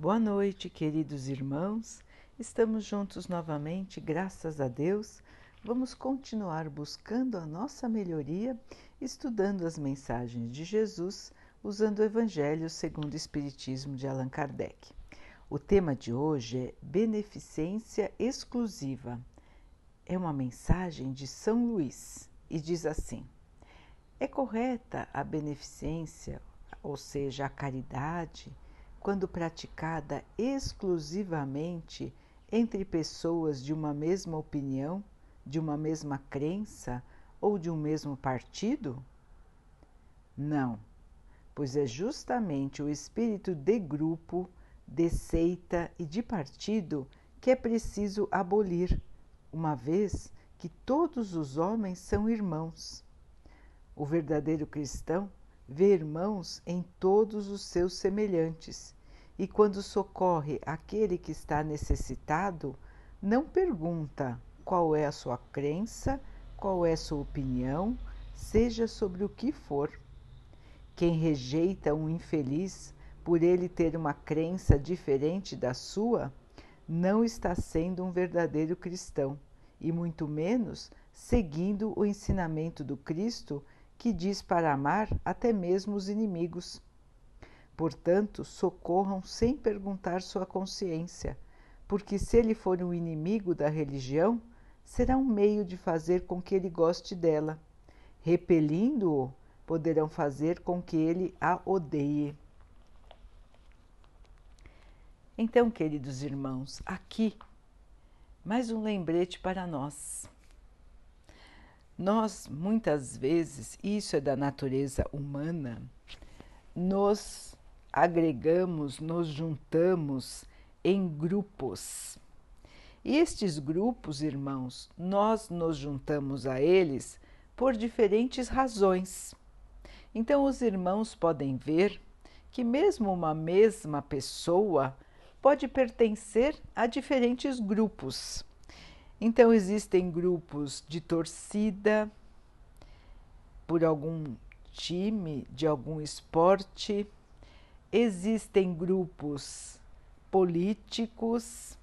Boa noite, queridos irmãos. Estamos juntos novamente, graças a Deus. Vamos continuar buscando a nossa melhoria, estudando as mensagens de Jesus, usando o Evangelho segundo o Espiritismo de Allan Kardec. O tema de hoje é Beneficência Exclusiva. É uma mensagem de São Luís e diz assim: É correta a beneficência, ou seja, a caridade, quando praticada exclusivamente entre pessoas de uma mesma opinião, de uma mesma crença ou de um mesmo partido? Não, pois é justamente o espírito de grupo, de seita e de partido que é preciso abolir, uma vez que todos os homens são irmãos. O verdadeiro cristão vê irmãos em todos os seus semelhantes e, quando socorre aquele que está necessitado, não pergunta qual é a sua crença, qual é a sua opinião, seja sobre o que for. Quem rejeita um infeliz por ele ter uma crença diferente da sua, não está sendo um verdadeiro cristão, e muito menos seguindo o ensinamento do Cristo que diz para amar até mesmo os inimigos. Portanto, socorram sem perguntar sua consciência, porque se ele for um inimigo da religião, será um meio de fazer com que ele goste dela. Repelindo-o, poderão fazer com que ele a odeie. Então, queridos irmãos, aqui mais um lembrete para nós. Nós, muitas vezes, isso é da natureza humana, nos agregamos, nos juntamos em grupos. E estes grupos, irmãos, nós nos juntamos a eles por diferentes razões. Então, os irmãos podem ver que, mesmo uma mesma pessoa pode pertencer a diferentes grupos. Então, existem grupos de torcida por algum time, de algum esporte, existem grupos políticos,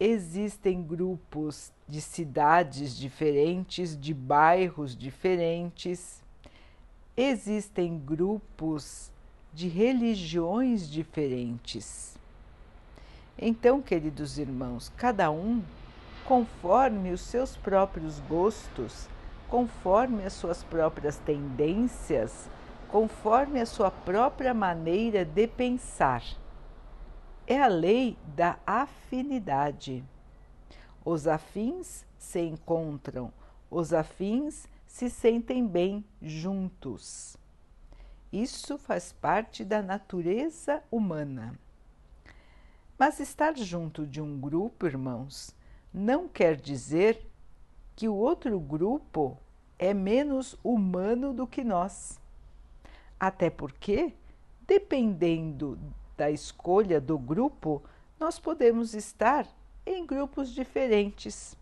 existem grupos de cidades diferentes, de bairros diferentes, existem grupos de religiões diferentes. Então, queridos irmãos, cada um conforme os seus próprios gostos, conforme as suas próprias tendências, conforme a sua própria maneira de pensar. É a lei da afinidade. Os afins se encontram, os afins se sentem bem juntos. Isso faz parte da natureza humana. Mas estar junto de um grupo, irmãos, não quer dizer que o outro grupo é menos humano do que nós. Até porque, dependendo da escolha do grupo, nós podemos estar em grupos diferentes.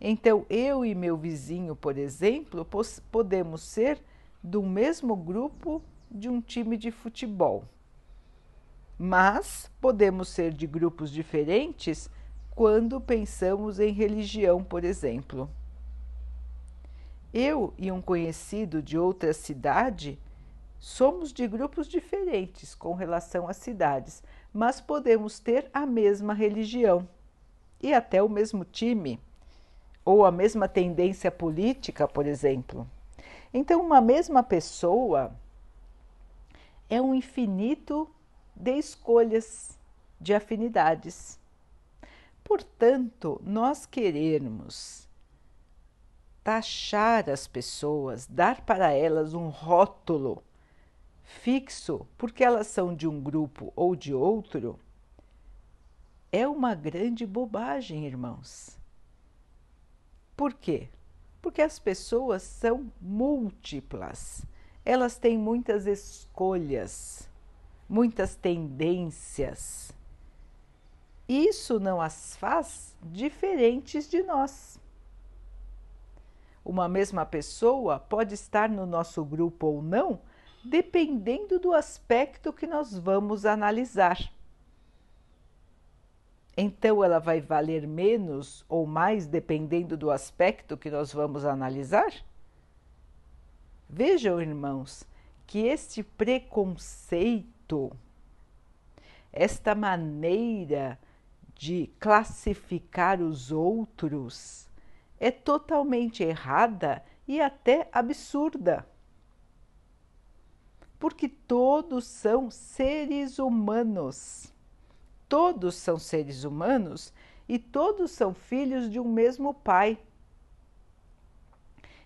Então, eu e meu vizinho, por exemplo, podemos ser do mesmo grupo de um time de futebol. Mas podemos ser de grupos diferentes quando pensamos em religião, por exemplo. Eu e um conhecido de outra cidade somos de grupos diferentes com relação às cidades, mas podemos ter a mesma religião e até o mesmo time ou a mesma tendência política, por exemplo. Então, uma mesma pessoa é um infinito de escolhas, de afinidades. Portanto, nós queremos taxar as pessoas, dar para elas um rótulo fixo porque elas são de um grupo ou de outro, é uma grande bobagem, irmãos. Por quê? Porque as pessoas são múltiplas, elas têm muitas escolhas, muitas tendências isso não as faz diferentes de nós. Uma mesma pessoa pode estar no nosso grupo ou não, dependendo do aspecto que nós vamos analisar. Então ela vai valer menos ou mais dependendo do aspecto que nós vamos analisar? Vejam, irmãos, que este preconceito, esta maneira de classificar os outros é totalmente errada e até absurda. Porque todos são seres humanos. Todos são seres humanos e todos são filhos de um mesmo pai.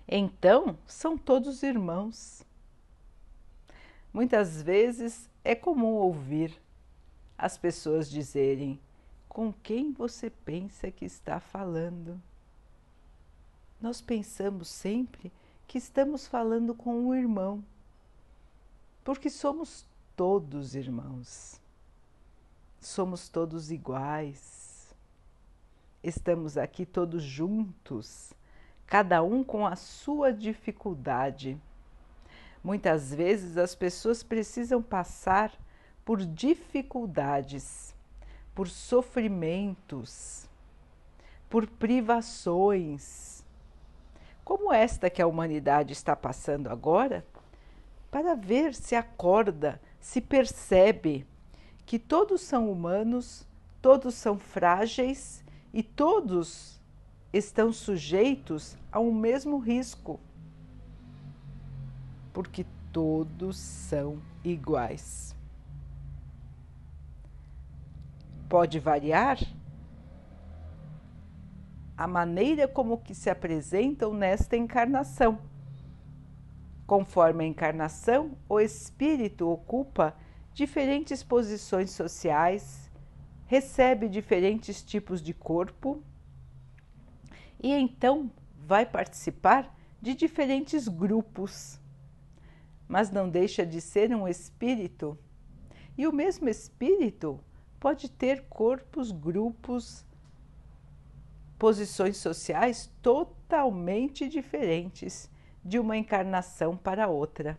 Então, são todos irmãos. Muitas vezes é comum ouvir as pessoas dizerem: com quem você pensa que está falando? Nós pensamos sempre que estamos falando com um irmão, porque somos todos irmãos, somos todos iguais, estamos aqui todos juntos, cada um com a sua dificuldade. Muitas vezes as pessoas precisam passar por dificuldades por sofrimentos, por privações, como esta que a humanidade está passando agora, para ver se acorda, se percebe que todos são humanos, todos são frágeis e todos estão sujeitos a um mesmo risco, porque todos são iguais. Pode variar a maneira como que se apresentam nesta encarnação. Conforme a encarnação, o espírito ocupa diferentes posições sociais, recebe diferentes tipos de corpo e então vai participar de diferentes grupos. Mas não deixa de ser um espírito. E o mesmo espírito pode ter corpos, grupos, posições sociais totalmente diferentes de uma encarnação para outra.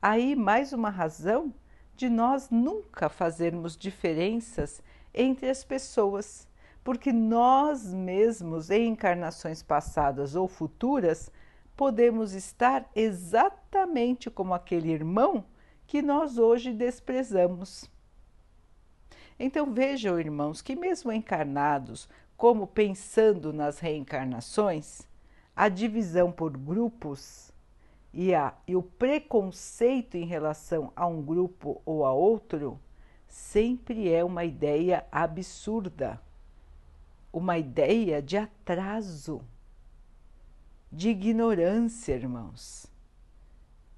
Aí mais uma razão de nós nunca fazermos diferenças entre as pessoas, porque nós mesmos, em encarnações passadas ou futuras, podemos estar exatamente como aquele irmão que nós hoje desprezamos. Então vejam, irmãos, que mesmo encarnados, como pensando nas reencarnações, a divisão por grupos e, a, e o preconceito em relação a um grupo ou a outro sempre é uma ideia absurda, uma ideia de atraso, de ignorância, irmãos.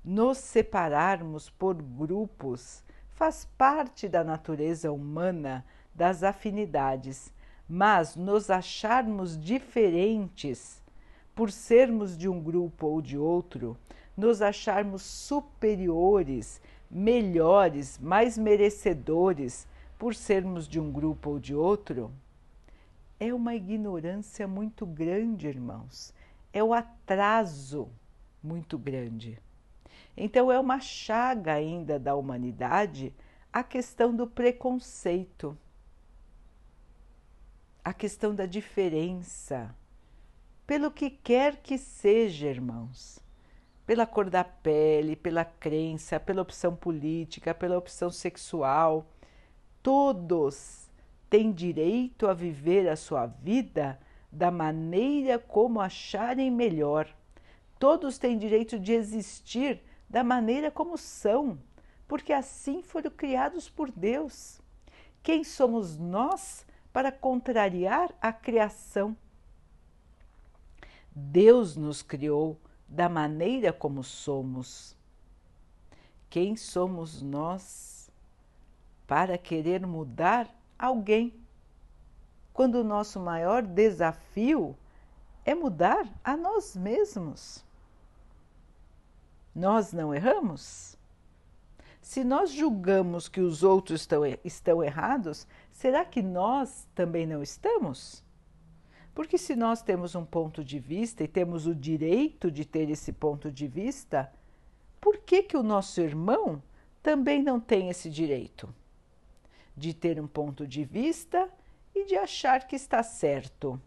Nos separarmos por grupos faz parte da natureza humana das afinidades, mas nos acharmos diferentes por sermos de um grupo ou de outro, nos acharmos superiores, melhores, mais merecedores por sermos de um grupo ou de outro, é uma ignorância muito grande, irmãos. É o atraso muito grande. Então, é uma chaga ainda da humanidade a questão do preconceito, a questão da diferença, pelo que quer que seja, irmãos, pela cor da pele, pela crença, pela opção política, pela opção sexual, todos têm direito a viver a sua vida da maneira como acharem melhor. Todos têm direito de existir da maneira como são, porque assim foram criados por Deus. Quem somos nós para contrariar a criação? Deus nos criou da maneira como somos. Quem somos nós para querer mudar alguém? Quando o nosso maior desafio é mudar a nós mesmos. Nós não erramos? Se nós julgamos que os outros estão, estão errados, será que nós também não estamos? Porque se nós temos um ponto de vista e temos o direito de ter esse ponto de vista, por que, que o nosso irmão também não tem esse direito? De ter um ponto de vista e de achar que está certo.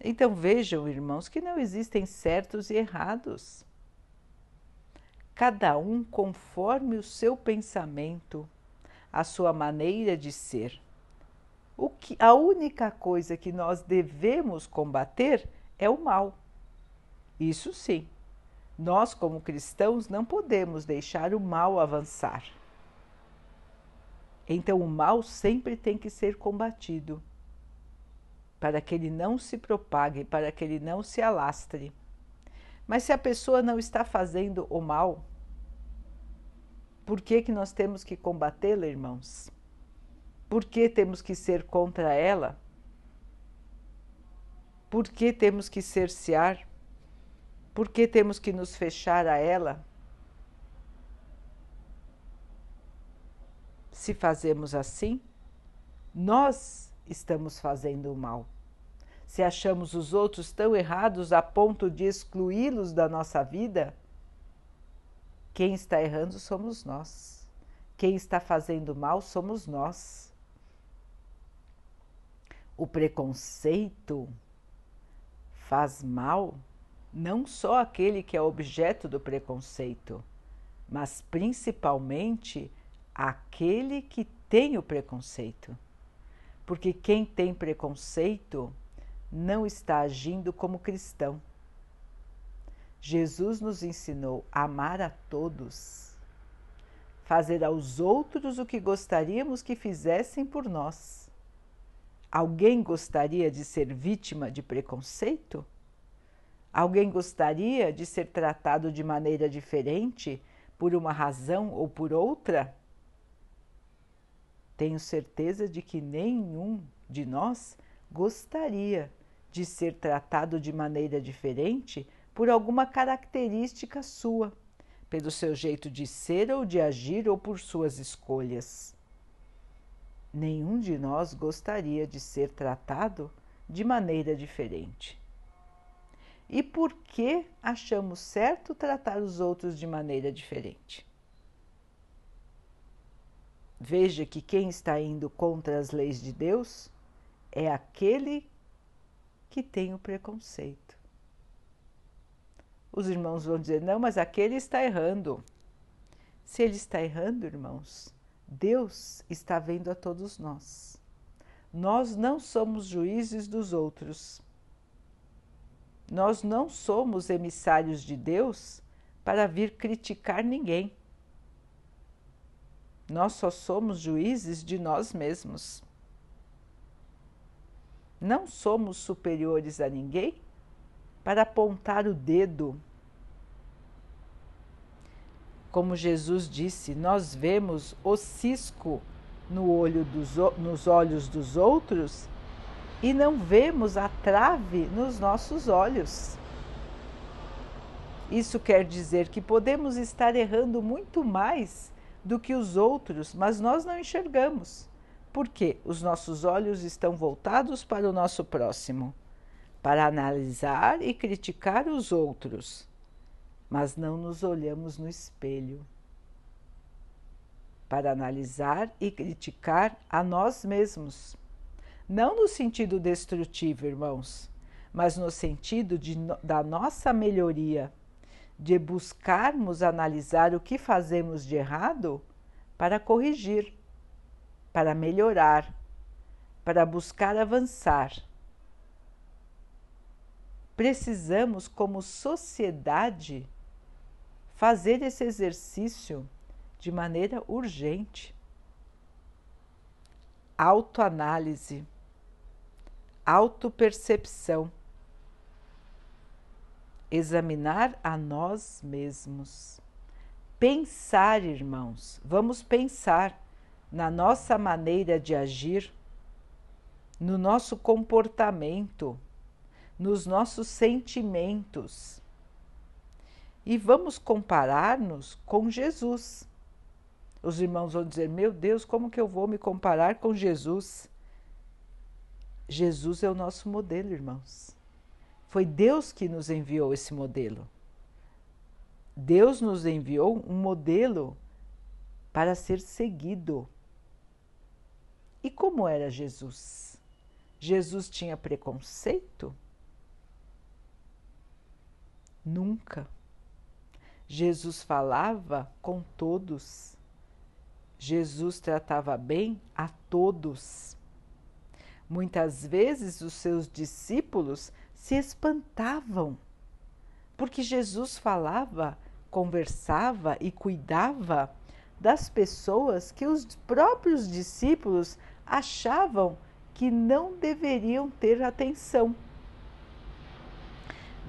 Então vejam, irmãos, que não existem certos e errados. Cada um conforme o seu pensamento, a sua maneira de ser. O que, a única coisa que nós devemos combater é o mal. Isso sim. Nós, como cristãos, não podemos deixar o mal avançar. Então, o mal sempre tem que ser combatido, para que ele não se propague, para que ele não se alastre. Mas se a pessoa não está fazendo o mal, por que, que nós temos que combatê-la, irmãos? Por que temos que ser contra ela? Por que temos que cercear? Por que temos que nos fechar a ela? Se fazemos assim, nós estamos fazendo o mal. Se achamos os outros tão errados a ponto de excluí-los da nossa vida, quem está errando somos nós. Quem está fazendo mal somos nós. O preconceito faz mal não só aquele que é objeto do preconceito, mas principalmente aquele que tem o preconceito. Porque quem tem preconceito não está agindo como cristão. Jesus nos ensinou a amar a todos, fazer aos outros o que gostaríamos que fizessem por nós. Alguém gostaria de ser vítima de preconceito? Alguém gostaria de ser tratado de maneira diferente por uma razão ou por outra? Tenho certeza de que nenhum de nós gostaria de ser tratado de maneira diferente por alguma característica sua, pelo seu jeito de ser ou de agir ou por suas escolhas. Nenhum de nós gostaria de ser tratado de maneira diferente e por que achamos certo tratar os outros de maneira diferente. Veja que quem está indo contra as leis de Deus é aquele que tem o preconceito. Os irmãos vão dizer: não, mas aquele está errando. Se ele está errando, irmãos, Deus está vendo a todos nós. Nós não somos juízes dos outros. Nós não somos emissários de Deus para vir criticar ninguém. Nós só somos juízes de nós mesmos. Não somos superiores a ninguém para apontar o dedo. Como Jesus disse, nós vemos o cisco no olho dos, nos olhos dos outros e não vemos a trave nos nossos olhos. Isso quer dizer que podemos estar errando muito mais do que os outros, mas nós não enxergamos. Porque os nossos olhos estão voltados para o nosso próximo, para analisar e criticar os outros, mas não nos olhamos no espelho. Para analisar e criticar a nós mesmos não no sentido destrutivo, irmãos, mas no sentido de, da nossa melhoria, de buscarmos analisar o que fazemos de errado para corrigir, para melhorar, para buscar avançar. Precisamos, como sociedade, fazer esse exercício de maneira urgente. Autoanálise autopercepção, examinar a nós mesmos. Pensar, irmãos, vamos pensar na nossa maneira de agir, no nosso comportamento, nos nossos sentimentos. E vamos comparar-nos com Jesus. Os irmãos vão dizer: Meu Deus, como que eu vou me comparar com Jesus? Jesus é o nosso modelo, irmãos. Foi Deus que nos enviou esse modelo. Deus nos enviou um modelo para ser seguido. E como era Jesus? Jesus tinha preconceito? Nunca. Jesus falava com todos. Jesus tratava bem a todos. Muitas vezes os seus discípulos se espantavam, porque Jesus falava, conversava e cuidava das pessoas que os próprios discípulos achavam que não deveriam ter atenção.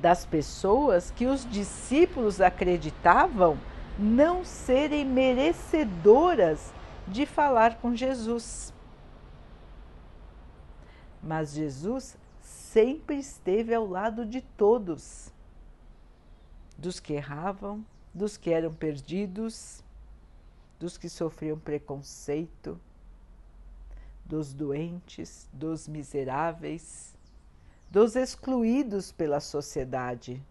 Das pessoas que os discípulos acreditavam não serem merecedoras de falar com Jesus. Mas Jesus sempre esteve ao lado de todos, dos que erravam, dos que eram perdidos, dos que sofriam preconceito, dos doentes, dos miseráveis, dos excluídos pela sociedade,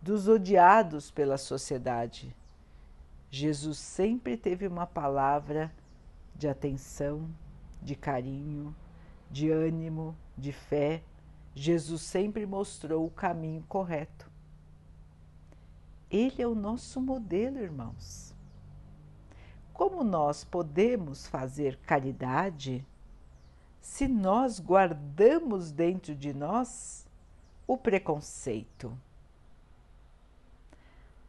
dos odiados pela sociedade. Jesus sempre teve uma palavra de atenção, de carinho, de ânimo, de fé. Jesus sempre mostrou o caminho correto. Ele é o nosso modelo, irmãos. Como nós podemos fazer caridade se nós guardamos dentro de nós o preconceito.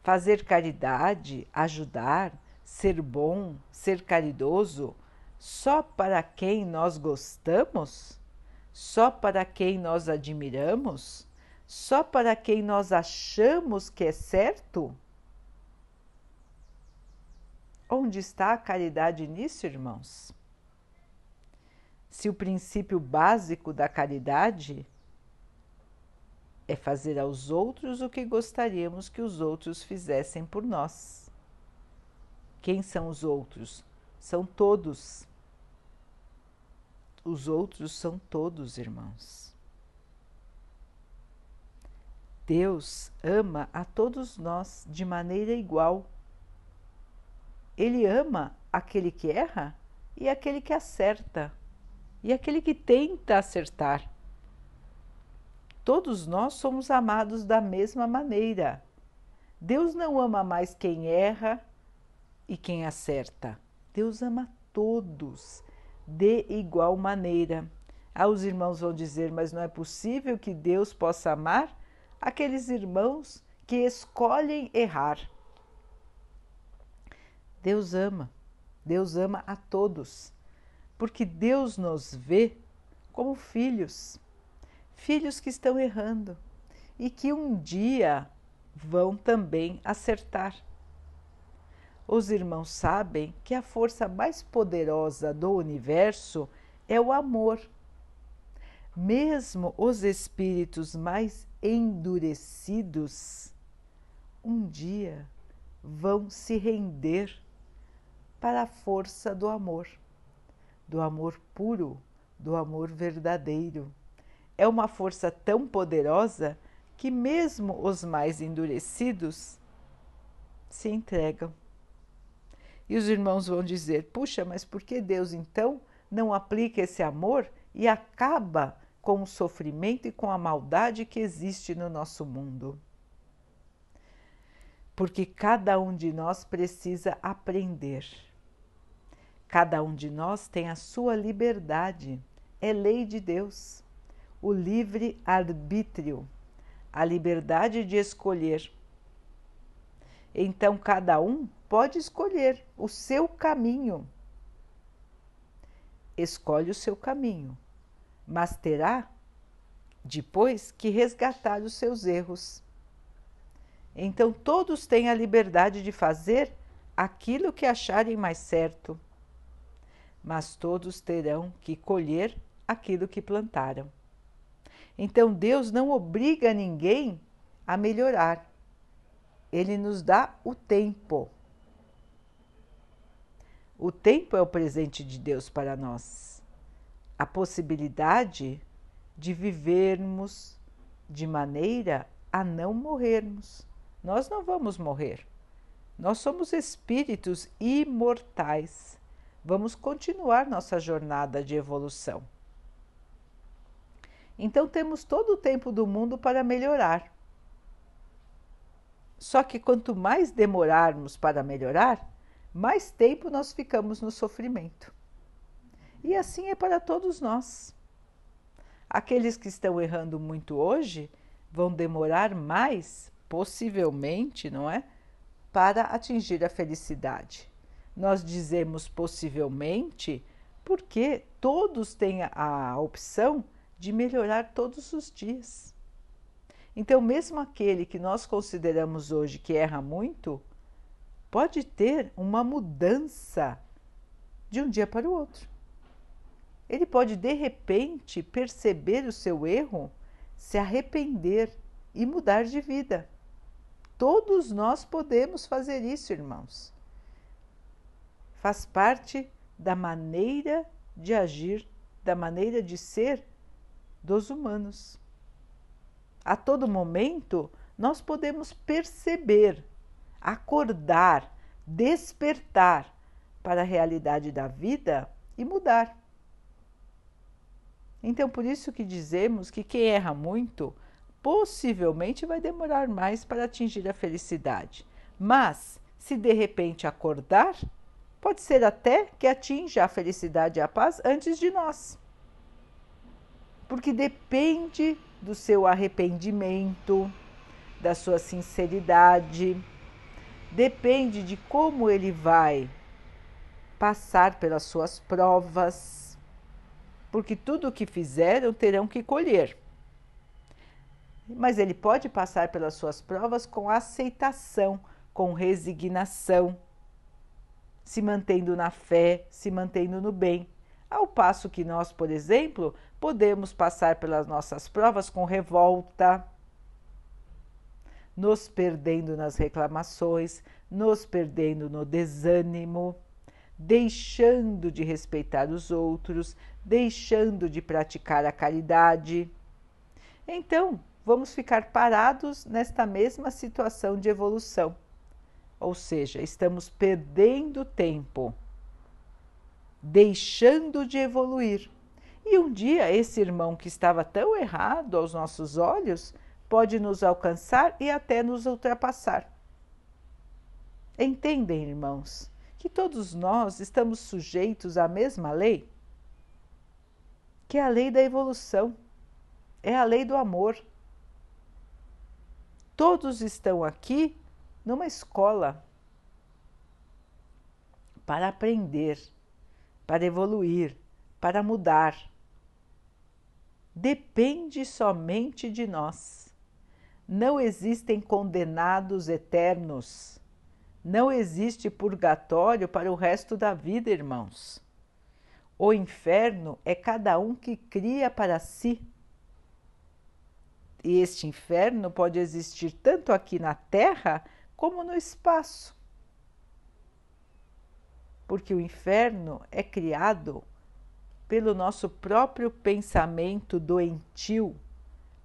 Fazer caridade, ajudar, ser bom, ser caridoso, só para quem nós gostamos? Só para quem nós admiramos? Só para quem nós achamos que é certo? Onde está a caridade nisso, irmãos? se o princípio básico da caridade é fazer aos outros o que gostaríamos que os outros fizessem por nós. Quem são os outros? São todos. Os outros são todos, irmãos. Deus ama a todos nós de maneira igual. Ele ama aquele que erra e aquele que acerta e aquele que tenta acertar. Todos nós somos amados da mesma maneira. Deus não ama mais quem erra e quem acerta. Deus ama todos de igual maneira. Ah, os irmãos vão dizer, mas não é possível que Deus possa amar aqueles irmãos que escolhem errar. Deus ama, Deus ama a todos porque Deus nos vê como filhos, filhos que estão errando e que um dia vão também acertar. Os irmãos sabem que a força mais poderosa do universo é o amor. Mesmo os espíritos mais endurecidos, um dia vão se render para a força do amor do amor puro, do amor verdadeiro. É uma força tão poderosa que, mesmo os mais endurecidos, se entregam. E os irmãos vão dizer: puxa, mas por que Deus então não aplica esse amor e acaba com o sofrimento e com a maldade que existe no nosso mundo? Porque cada um de nós precisa aprender Cada um de nós tem a sua liberdade, é lei de Deus. O livre arbítrio, a liberdade de escolher. Então, cada um pode escolher o seu caminho. Escolhe o seu caminho, mas terá depois que resgatar os seus erros. Então, todos têm a liberdade de fazer aquilo que acharem mais certo mas todos terão que colher aquilo que plantaram. Então Deus não obriga ninguém a melhorar, Ele nos dá o tempo. O tempo é o presente de Deus para nós, a possibilidade de vivermos de maneira a não morrermos. Nós não vamos morrer, Nós somos espíritos imortais. Vamos continuar nossa jornada de evolução. Então temos todo o tempo do mundo para melhorar. Só que quanto mais demorarmos para melhorar, mais tempo nós ficamos no sofrimento. E assim é para todos nós. Aqueles que estão errando muito hoje vão demorar mais, possivelmente, não é? Para atingir a felicidade. Nós dizemos possivelmente porque todos têm a opção de melhorar todos os dias. Então, mesmo aquele que nós consideramos hoje que erra muito, pode ter uma mudança de um dia para o outro. Ele pode de repente perceber o seu erro, se arrepender e mudar de vida. Todos nós podemos fazer isso, irmãos. Faz parte da maneira de agir, da maneira de ser dos humanos. A todo momento, nós podemos perceber, acordar, despertar para a realidade da vida e mudar. Então, por isso que dizemos que quem erra muito possivelmente vai demorar mais para atingir a felicidade. Mas, se de repente acordar, pode ser até que atinja a felicidade e a paz antes de nós porque depende do seu arrependimento, da sua sinceridade, depende de como ele vai passar pelas suas provas, porque tudo o que fizeram terão que colher. Mas ele pode passar pelas suas provas com aceitação, com resignação, se mantendo na fé, se mantendo no bem. Ao passo que nós, por exemplo, podemos passar pelas nossas provas com revolta, nos perdendo nas reclamações, nos perdendo no desânimo, deixando de respeitar os outros, deixando de praticar a caridade. Então, vamos ficar parados nesta mesma situação de evolução. Ou seja, estamos perdendo tempo, deixando de evoluir e um dia esse irmão que estava tão errado aos nossos olhos pode nos alcançar e até nos ultrapassar. Entendem, irmãos, que todos nós estamos sujeitos à mesma lei? Que é a lei da evolução, é a lei do amor. Todos estão aqui numa escola para aprender, para evoluir, para mudar depende somente de nós. Não existem condenados eternos. Não existe purgatório para o resto da vida, irmãos. O inferno é cada um que cria para si. E este inferno pode existir tanto aqui na Terra como no espaço. Porque o inferno é criado pelo nosso próprio pensamento doentio,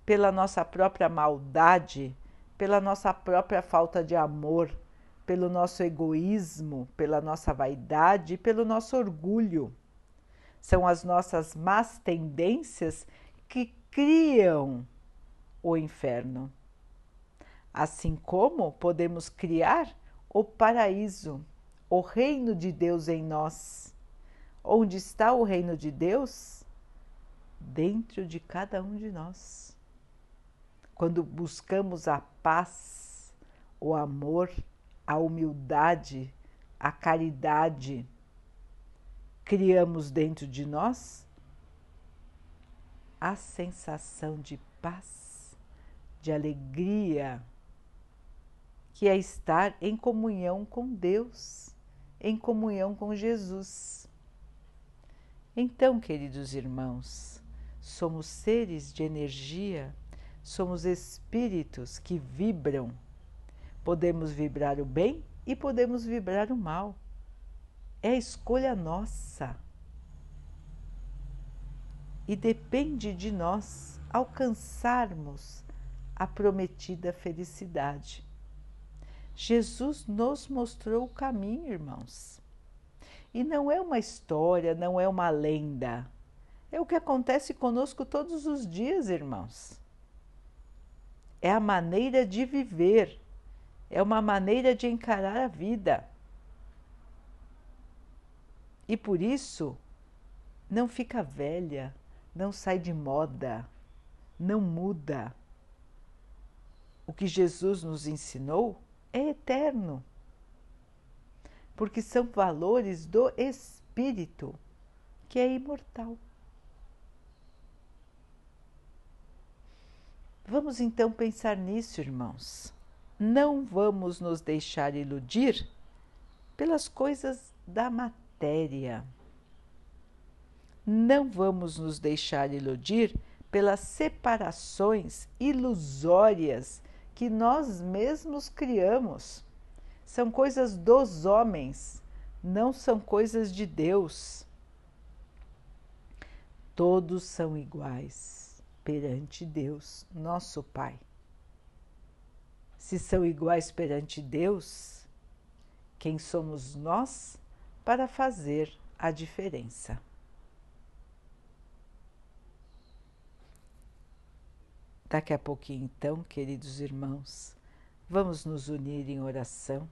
pela nossa própria maldade, pela nossa própria falta de amor, pelo nosso egoísmo, pela nossa vaidade, pelo nosso orgulho. São as nossas más tendências que criam o inferno. Assim como podemos criar o paraíso, o reino de Deus em nós Onde está o reino de Deus? Dentro de cada um de nós. Quando buscamos a paz, o amor, a humildade, a caridade, criamos dentro de nós a sensação de paz, de alegria, que é estar em comunhão com Deus, em comunhão com Jesus. Então, queridos irmãos, somos seres de energia, somos espíritos que vibram. Podemos vibrar o bem e podemos vibrar o mal. É a escolha nossa. E depende de nós alcançarmos a prometida felicidade. Jesus nos mostrou o caminho, irmãos. E não é uma história, não é uma lenda. É o que acontece conosco todos os dias, irmãos. É a maneira de viver, é uma maneira de encarar a vida. E por isso, não fica velha, não sai de moda, não muda. O que Jesus nos ensinou é eterno porque são valores do espírito, que é imortal. Vamos então pensar nisso, irmãos. Não vamos nos deixar iludir pelas coisas da matéria. Não vamos nos deixar iludir pelas separações ilusórias que nós mesmos criamos são coisas dos homens, não são coisas de Deus. Todos são iguais perante Deus, nosso Pai. Se são iguais perante Deus, quem somos nós para fazer a diferença? Daqui a pouquinho, então, queridos irmãos, vamos nos unir em oração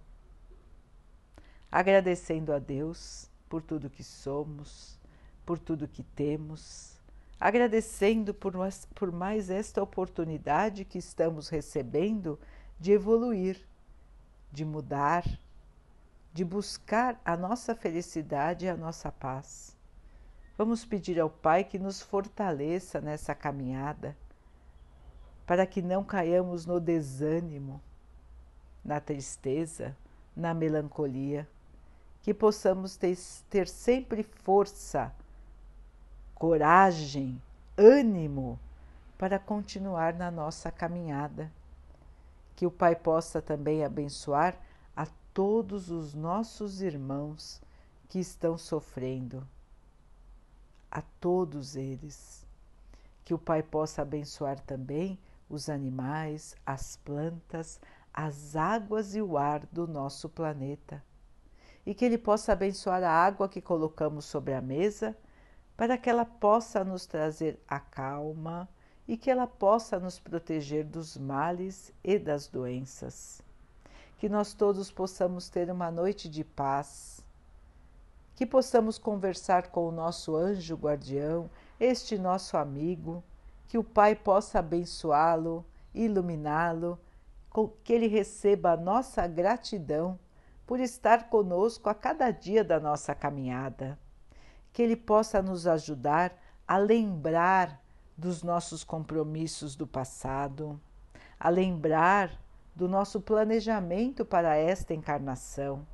agradecendo a Deus por tudo que somos, por tudo que temos, agradecendo por, por mais esta oportunidade que estamos recebendo de evoluir, de mudar, de buscar a nossa felicidade e a nossa paz. Vamos pedir ao Pai que nos fortaleça nessa caminhada, para que não caiamos no desânimo, na tristeza, na melancolia que possamos ter, ter sempre força, coragem, ânimo para continuar na nossa caminhada. Que o Pai possa também abençoar a todos os nossos irmãos que estão sofrendo, a todos eles. Que o Pai possa abençoar também os animais, as plantas, as águas e o ar do nosso planeta e que Ele possa abençoar a água que colocamos sobre a mesa, para que ela possa nos trazer a calma e que ela possa nos proteger dos males e das doenças. Que nós todos possamos ter uma noite de paz, que possamos conversar com o nosso anjo guardião, este nosso amigo, que o Pai possa abençoá-lo, iluminá-lo, que ele receba a nossa gratidão por estar conosco a cada dia da nossa caminhada. Que Ele possa nos ajudar a lembrar dos nossos compromissos do passado, a lembrar do nosso planejamento para esta encarnação.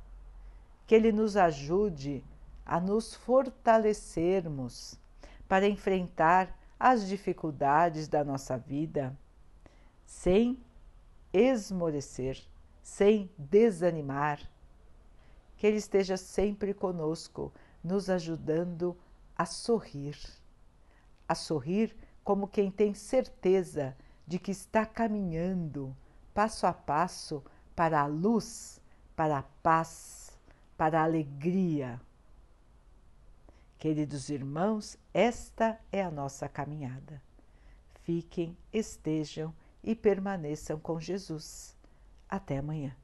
Que Ele nos ajude a nos fortalecermos para enfrentar as dificuldades da nossa vida sem esmorecer, sem desanimar que Ele esteja sempre conosco, nos ajudando a sorrir. A sorrir como quem tem certeza de que está caminhando passo a passo para a luz, para a paz, para a alegria. Queridos irmãos, esta é a nossa caminhada. Fiquem, estejam e permaneçam com Jesus. Até amanhã.